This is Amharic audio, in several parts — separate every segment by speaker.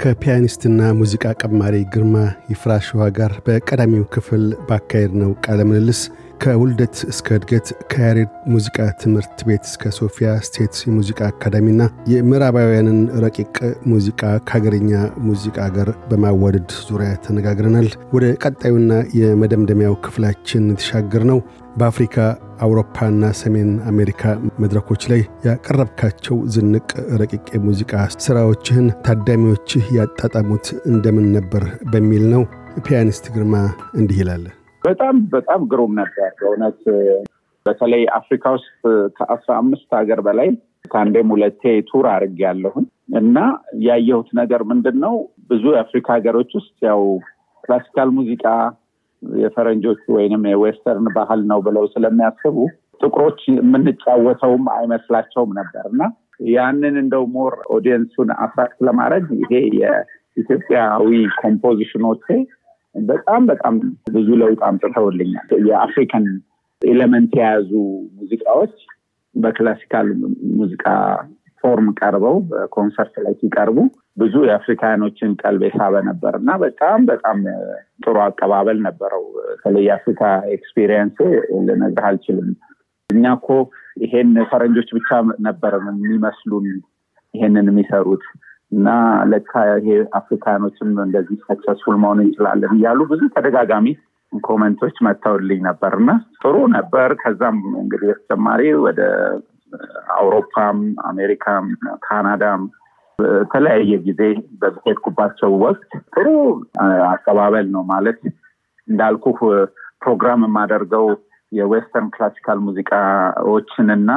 Speaker 1: ከፒያኒስትና ሙዚቃ ቀማሪ ግርማ ይፍራሸዋ ጋር በቀዳሚው ክፍል ባካሄድ ነው ቃለ ምልልስ ከውልደት እስከ እድገት ከያሬድ ሙዚቃ ትምህርት ቤት እስከ ሶፊያ ስቴት የሙዚቃ አካዳሚና የምዕራባውያንን ረቂቅ ሙዚቃ ከሀገርኛ ሙዚቃ ጋር በማዋደድ ዙሪያ ተነጋግረናል። ወደ ቀጣዩና የመደምደሚያው ክፍላችን የተሻገር ነው በአፍሪካ አውሮፓና ሰሜን አሜሪካ መድረኮች ላይ ያቀረብካቸው ዝንቅ ረቂቅ የሙዚቃ ስራዎችህን ታዳሚዎችህ ያጣጣሙት እንደምን ነበር በሚል ነው። ፒያኒስት ግርማ እንዲህ ይላል።
Speaker 2: በጣም በጣም ግሩም ነበር በእውነት በተለይ አፍሪካ ውስጥ ከአስራ አምስት ሀገር በላይ ከአንዴም ሁለቴ tour አድርጌያለሁኝ እና ያየሁት ነገር ምንድን ነው ብዙ የአፍሪካ ሀገሮች ውስጥ ያው classical ሙዚቃ የፈረንጆቹ ወይንም የ Western ባህል ነው ብለው ስለሚያስቡ ጥቁሮች የምንጫወተውም አይመስላቸውም ነበር እና ያንን እንደው more audience ኡን attract ለማድረግ ይሄ የኢትዮጵያዊ composition ኦቼ በጣም በጣም ብዙ ለውጥ አምጥተውልኛል። የአፍሪካን element የያዙ ሙዚቃዎች በ classical ሙዚቃ form ቀርበው በኮንሰርት ላይ ሲቀርቡ ብዙ የአፍሪካኖችን ቀልብ የሳበ ነበር እና በጣም በጣም ጥሩ አቀባበል ነበረው። በተለይ የአፍሪካ experience ልነግርህ አልችልም። እኛ እኮ ይሄን ፈረንጆች ብቻ ነበር የሚመስሉን ይሄንን የሚሰሩት እና ለካ ይሄ አፍሪካኖችም እንደዚህ successful መሆን እንችላለን እያሉ ብዙ ተደጋጋሚ comment ኦች መጥተውልኝ ነበር እና ጥሩ ነበር። ከዛም እንግዲህ በተጨማሪ ወደ አውሮፓም፣ አሜሪካም፣ ካናዳም በተለያየ ጊዜ በሄድኩባቸው ወቅት ጥሩ አቀባበል ነው ማለት እንዳልኩ ፕሮግራም የማደርገው የ Western classical ሙዚቃዎችንና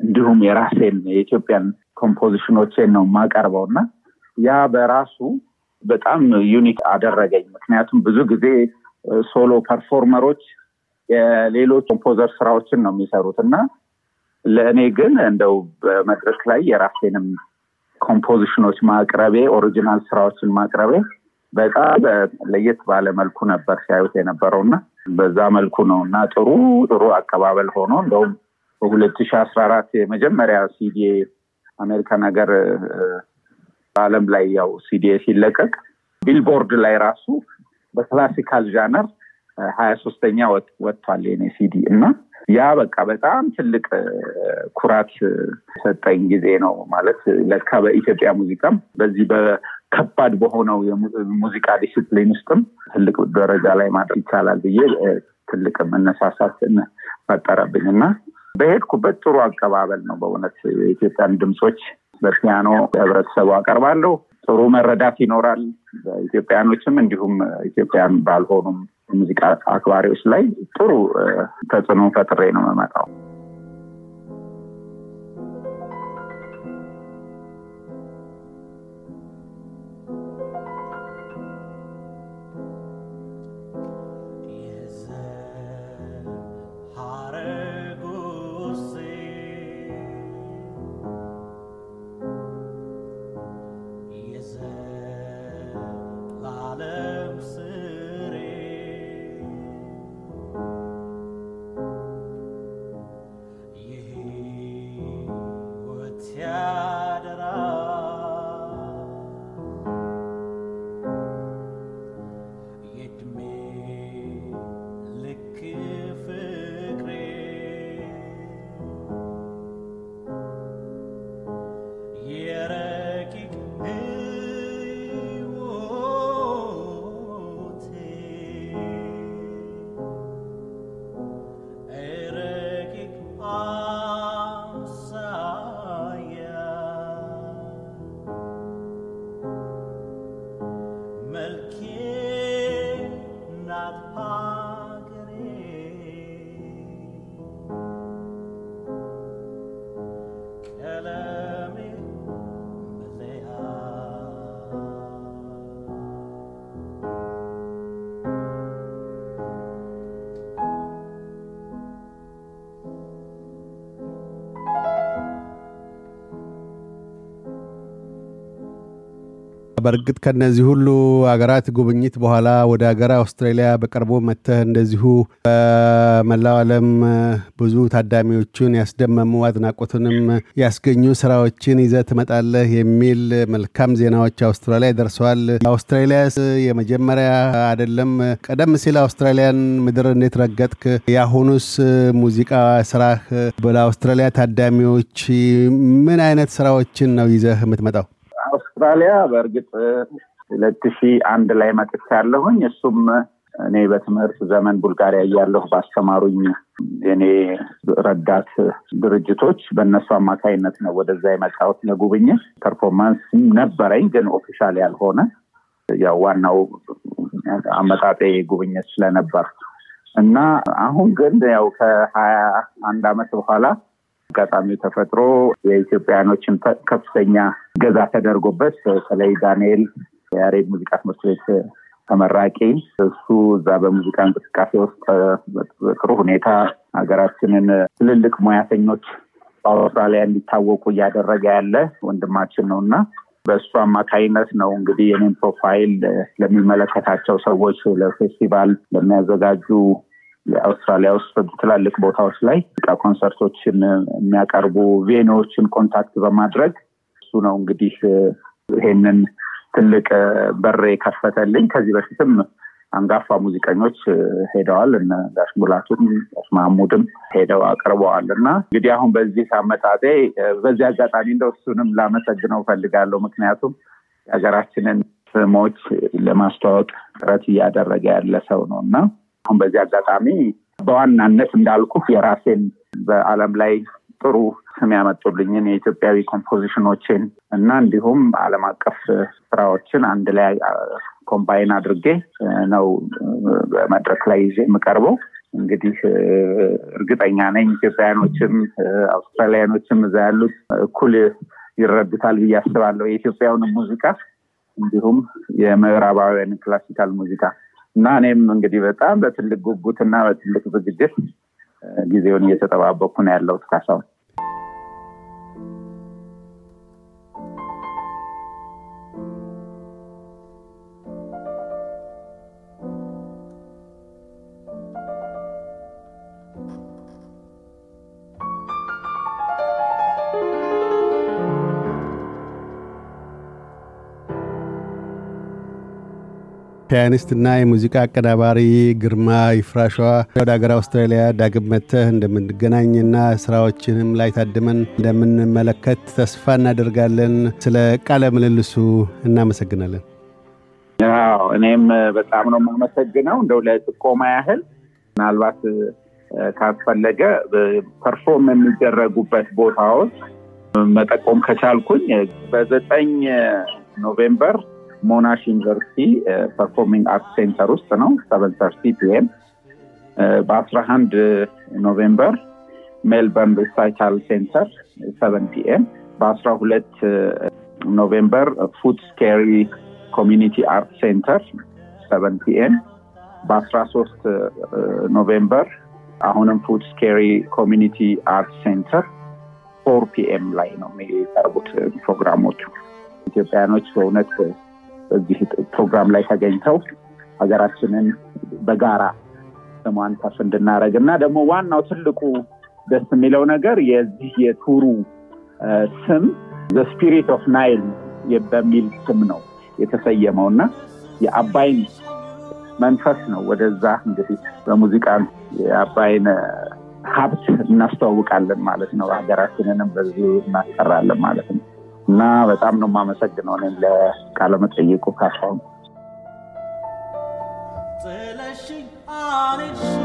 Speaker 2: እንዲሁም የራሴን የኢትዮጵያን composition ኦቼን ነው የማቀርበው እና ያ በራሱ በጣም unique አደረገኝ። ምክንያቱም ብዙ ጊዜ solo performer ኦች የሌሎች composer ስራዎችን ነው የሚሰሩት እና ለእኔ ግን እንደው በመድረክ ላይ የራሴንም composition ኦች ማቅረቤ original ስራዎችን ማቅረቤ በጣም ለየት ባለ መልኩ ነበር ሲያዩት የነበረው እና በዛ መልኩ ነው እና ጥሩ ጥሩ አቀባበል ሆኖ እንደውም በሁለት ሺህ አስራ አራት የመጀመሪያ ሲዲ አሜሪካን ሀገር በአለም ላይ ያው ሲዲ ሲለቀቅ ቢልቦርድ ላይ ራሱ በ classical genre ሀያ ሶስተኛ ወጥቷል የኔ ሲዲ እና ያ በቃ በጣም ትልቅ ኩራት ሰጠኝ ጊዜ ነው ማለት ለካ በኢትዮጵያ ሙዚቃም በዚህ በከባድ በሆነው የሙዚቃ ዲስፕሊን ውስጥም ትልቅ ደረጃ ላይ ማድረግ ይቻላል ብዬ ትልቅ መነሳሳት ፈጠረብኝ እና በሄድኩበት ጥሩ አቀባበል ነው በእውነት የኢትዮጵያን ድምፆች በፒያኖ ህብረተሰቡ አቀርባለሁ። ጥሩ መረዳት ይኖራል። በኢትዮጵያኖችም እንዲሁም ኢትዮጵያን ባልሆኑም ሙዚቃ አክባሪዎች ላይ ጥሩ ተጽዕኖ ፈጥሬ ነው የምመጣው።
Speaker 1: በእርግጥ ከነዚህ ሁሉ ሀገራት ጉብኝት በኋላ ወደ ሀገር አውስትራሊያ በቅርቡ መጥተህ እንደዚሁ በመላው ዓለም ብዙ ታዳሚዎቹን ያስደመሙ አድናቆትንም ያስገኙ ስራዎችን ይዘህ ትመጣለህ የሚል መልካም ዜናዎች አውስትራሊያ ደርሰዋል። አውስትራሊያ የመጀመሪያ አይደለም። ቀደም ሲል አውስትራሊያን ምድር እንዴት ረገጥክ? የአሁኑስ ሙዚቃ ስራህ ለአውስትራሊያ ታዳሚዎች ምን አይነት ስራዎችን ነው ይዘህ የምትመጣው?
Speaker 2: አውስትራሊያ በእርግጥ ሁለት ሺህ አንድ ላይ መጥቻለሁኝ። እሱም እኔ በትምህርት ዘመን ቡልጋሪያ እያለሁ ባስተማሩኝ የኔ ረዳት ድርጅቶች በእነሱ አማካይነት ነው ወደዛ የመጣሁት ለጉብኝት። performance ነበረኝ ግን official ያልሆነ ያው ዋናው አመጣጤ ጉብኝት ስለነበር እና አሁን ግን ያው ከሀያ አንድ አመት በኋላ አጋጣሚው ተፈጥሮ የኢትዮጵያኖችን ከፍተኛ እገዛ ተደርጎበት በተለይ ዳንኤል የያሬድ ሙዚቃ ትምህርት ቤት ተመራቂ እሱ እዛ በሙዚቃ እንቅስቃሴ ውስጥ በጥሩ ሁኔታ ሀገራችንን ትልልቅ ሙያተኞች በአውስትራሊያ እንዲታወቁ እያደረገ ያለ ወንድማችን ነው እና በእሱ አማካይነት ነው እንግዲህ የኔም profile ለሚመለከታቸው ሰዎች ለፌስቲቫል ለሚያዘጋጁ የአውስትራሊያ ውስጥ ትላልቅ ቦታዎች ላይ ኮንሰርቶችን የሚያቀርቡ venue ዎችን contact በማድረግ እሱ ነው እንግዲህ ይሄንን ትልቅ በር የከፈተልኝ። ከዚህ በፊትም አንጋፋ ሙዚቀኞች ሄደዋል። እነ ጋሽ ሙላቱም ጋሽ ማህሙድም ሄደው አቅርበዋል እና እንግዲህ አሁን በዚህ አመጣጤ በዚህ አጋጣሚ እንደው እሱንም ላመሰግነው እፈልጋለሁ። ምክንያቱም የሀገራችንን ስሞች ለማስተዋወቅ ጥረት እያደረገ ያለ ሰው ነው እና አሁን በዚህ አጋጣሚ በዋናነት እንዳልኩ የራሴን በአለም ላይ ጥሩ ስም ያመጡልኝን የኢትዮጵያዊ composition ኦችን እና እንዲሁም አለም አቀፍ ስራዎችን አንድ ላይ combine አድርጌ ነው በመድረክ ላይ ይዤ የምቀርበው። እንግዲህ እርግጠኛ ነኝ ኢትዮጵያውያኖችም አውስትራሊያኖችም እዛ ያሉት እኩል ይረዱታል ብዬ አስባለሁ። የኢትዮጵያውንም ሙዚቃ እንዲሁም የምዕራባውያን ክላሲካል ሙዚቃ እና እኔም እንግዲህ በጣም በትልቅ ጉጉት እና በትልቅ ዝግጅት ጊዜውን እየተጠባበኩ ነው ያለሁት ካሳሁን።
Speaker 1: ፒያኒስትና የሙዚቃ አቀናባሪ ግርማ ይፍራሸዋ ወደ ሀገር አውስትራሊያ ዳግም መጥተህ እንደምንገናኝና ስራዎችንም ላይ ታድመን እንደምንመለከት ተስፋ እናደርጋለን። ስለ ቃለ ምልልሱ እናመሰግናለን።
Speaker 2: ያው እኔም በጣም ነው የማመሰግነው። እንደው ለጥቆማ ያህል ምናልባት ካስፈለገ perform የሚደረጉበት ቦታዎች መጠቆም ከቻልኩኝ በዘጠኝ November Monash University Performing Art Centre ውስጥ ነው seven thirty PM። በአስራ አንድ November Melbourne Recital Centre seven PM። በአስራ ሁለት November Footscray Community Art Centre seven PM። በአስራ ሶስት November አሁንም Footscray community art center four PM ላይ ነው የሚቀርቡት ፕሮግራሞቹ። ኢትዮጵያኖች በእውነት በዚህ ፕሮግራም ላይ ተገኝተው ሀገራችንን በጋራ ስሟን ከፍ እንድናደረግ እና ደግሞ ዋናው ትልቁ ደስ የሚለው ነገር የዚህ የ tour ኡ ስም Spirit of Nile በሚል ስም ነው የተሰየመው እና የአባይን መንፈስ ነው ወደዛ እንግዲህ በሙዚቃ የአባይን ሀብት እናስተዋውቃለን ማለት ነው። ሀገራችንንም በዚህ እናስጠራለን ማለት ነው። እና በጣም ነው የማመሰግነው እኔም ለቃለ መጠይቁ ካሳሁን።
Speaker 3: ጥለሽኝ አልሄድሽም፣